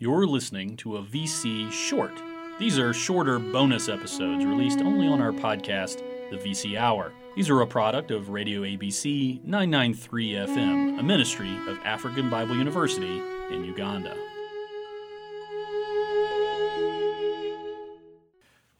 You're listening to a VC short. These are shorter bonus episodes released only on our podcast, The VC Hour. These are a product of Radio ABC 993 FM, a ministry of African Bible University in Uganda.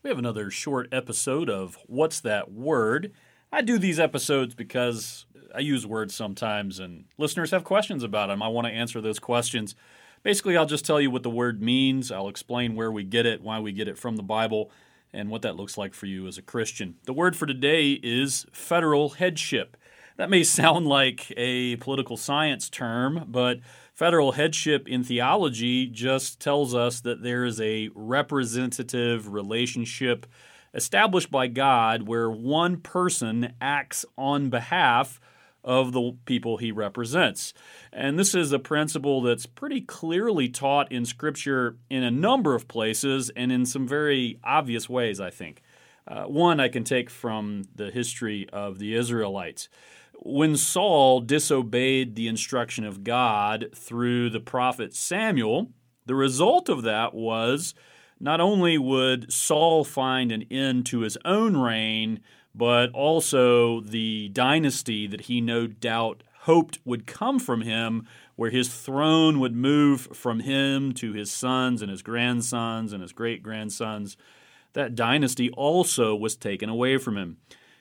We have another short episode of What's That Word? I do these episodes because I use words sometimes and listeners have questions about them. I want to answer those questions. Basically, I'll just tell you what the word means. I'll explain where we get it, why we get it from the Bible, and what that looks like for you as a Christian. The word for today is federal headship. That may sound like a political science term, but federal headship in theology just tells us that there is a representative relationship established by God where one person acts on behalf of the people he represents. And this is a principle that's pretty clearly taught in Scripture in a number of places and in some very obvious ways, I think. Uh, one I can take from the history of the Israelites. When Saul disobeyed the instruction of God through the prophet Samuel, the result of that was not only would Saul find an end to his own reign, but also the dynasty that he no doubt hoped would come from him, where his throne would move from him to his sons and his grandsons and his great grandsons. That dynasty also was taken away from him.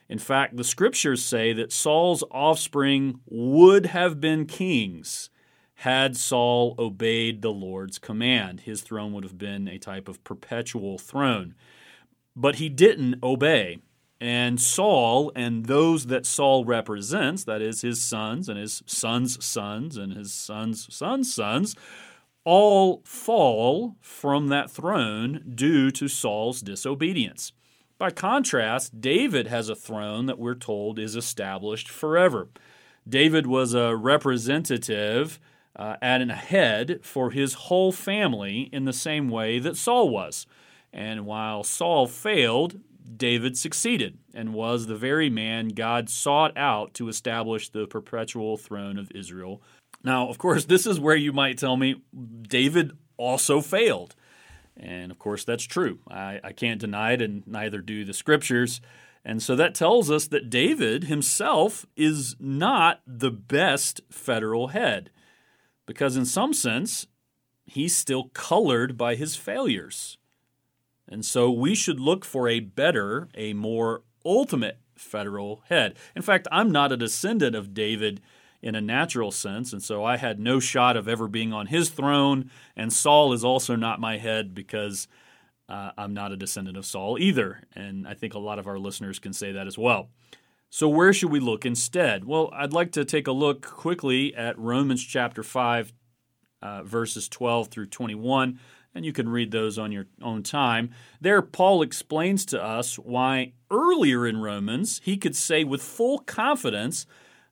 In fact, the scriptures say that Saul's offspring would have been kings had Saul obeyed the Lord's command. His throne would have been a type of perpetual throne. But he didn't obey. And Saul and those that Saul represents, that is his sons and his sons' sons and his sons' sons' sons, all fall from that throne due to Saul's disobedience. By contrast, David has a throne that we're told is established forever. David was a representative uh, and a head for his whole family in the same way that Saul was. And while Saul failed, David succeeded and was the very man God sought out to establish the perpetual throne of Israel. Now, of course, this is where you might tell me David also failed. And of course, that's true. I, I can't deny it, and neither do the scriptures. And so that tells us that David himself is not the best federal head, because in some sense, he's still colored by his failures. And so we should look for a better, a more ultimate federal head. In fact, I'm not a descendant of David in a natural sense, and so I had no shot of ever being on his throne. And Saul is also not my head because uh, I'm not a descendant of Saul either. And I think a lot of our listeners can say that as well. So, where should we look instead? Well, I'd like to take a look quickly at Romans chapter 5, uh, verses 12 through 21 and you can read those on your own time. There, Paul explains to us why earlier in Romans he could say with full confidence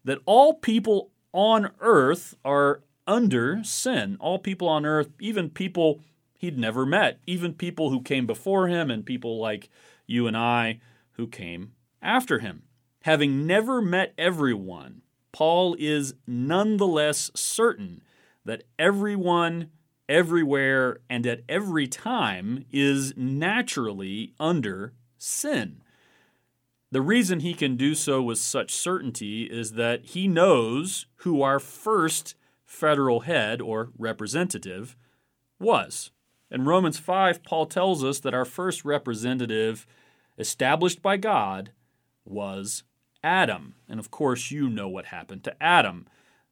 that all people on earth are under sin. All people on earth, even people he'd never met, even people who came before him, and people like you and I who came after him. Having never met everyone, Paul is nonetheless certain that everyone everywhere and at every time is naturally under sin. The reason he can do so with such certainty is that he knows who our first federal head or representative was. In Romans 5, Paul tells us that our first representative established by God was Adam. And of course, you know what happened to Adam.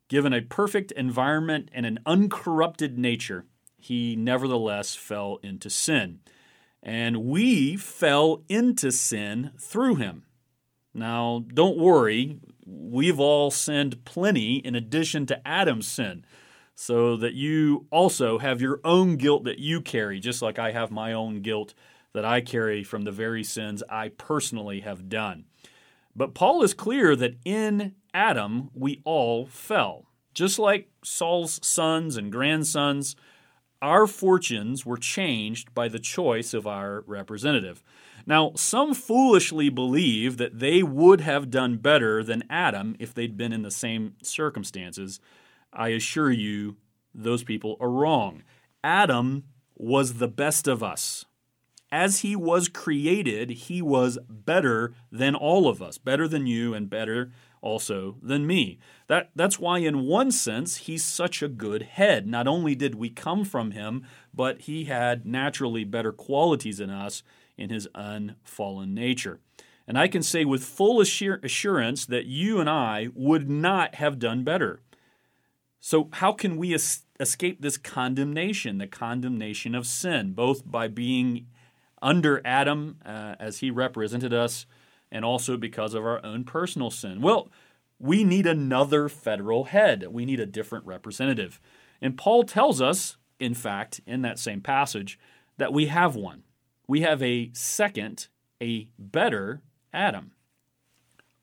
Given a perfect environment and an uncorrupted nature, he nevertheless fell into sin. And we fell into sin through him. Now, don't worry, we've all sinned plenty in addition to Adam's sin, so that you also have your own guilt that you carry, just like I have my own guilt that I carry from the very sins I personally have done. But Paul is clear that in Adam we all fell. Just like Saul's sons and grandsons, our fortunes were changed by the choice of our representative. Now, some foolishly believe that they would have done better than Adam if they'd been in the same circumstances. I assure you, those people are wrong. Adam was the best of us. As he was created, he was better than all of us, better than you, and better also than me. That, that's why, in one sense, he's such a good head. Not only did we come from him, but he had naturally better qualities in us in his unfallen nature. And I can say with full assurance that you and I would not have done better. So, how can we es- escape this condemnation, the condemnation of sin, both by being under Adam uh, as he represented us and also because of our own personal sin? Well, we need another federal head. We need a different representative. And Paul tells us, in fact, in that same passage, that we have one. We have a second, a better Adam.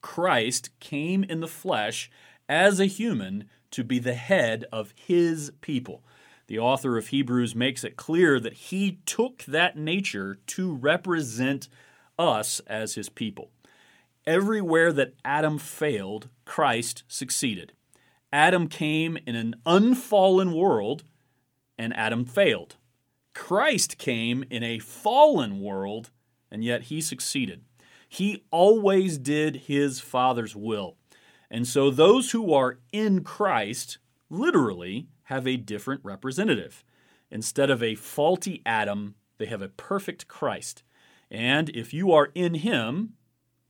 Christ came in the flesh as a human to be the head of his people. The author of Hebrews makes it clear that he took that nature to represent us as his people. Everywhere that Adam failed, Christ succeeded. Adam came in an unfallen world, and Adam failed. Christ came in a fallen world, and yet he succeeded. He always did his Father's will. And so those who are in Christ literally have a different representative. Instead of a faulty Adam, they have a perfect Christ. And if you are in him,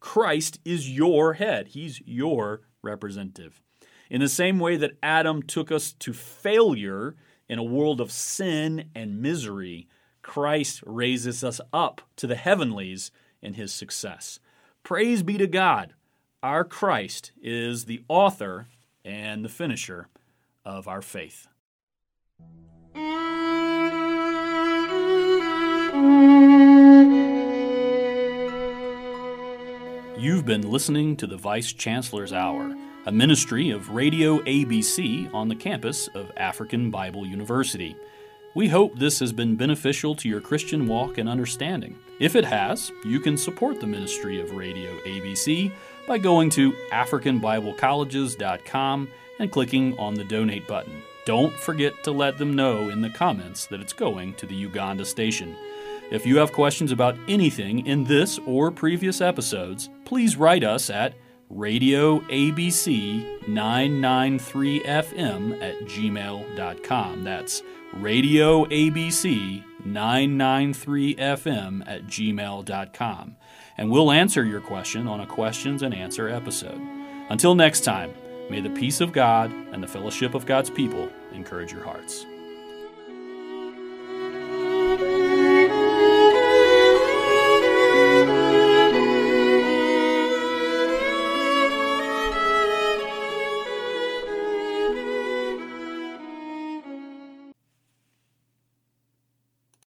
Christ is your head, he's your representative. In the same way that Adam took us to failure in a world of sin and misery, Christ raises us up to the heavenlies in his success. Praise be to God. Our Christ is the author and the finisher of our faith. Been listening to the Vice Chancellor's Hour, a ministry of Radio ABC on the campus of African Bible University. We hope this has been beneficial to your Christian walk and understanding. If it has, you can support the ministry of Radio ABC by going to AfricanBibleColleges.com and clicking on the donate button. Don't forget to let them know in the comments that it's going to the Uganda station. If you have questions about anything in this or previous episodes, please write us at radioabc993fm at gmail.com. That's radioabc993fm at gmail.com. And we'll answer your question on a questions and answer episode. Until next time, may the peace of God and the fellowship of God's people encourage your hearts.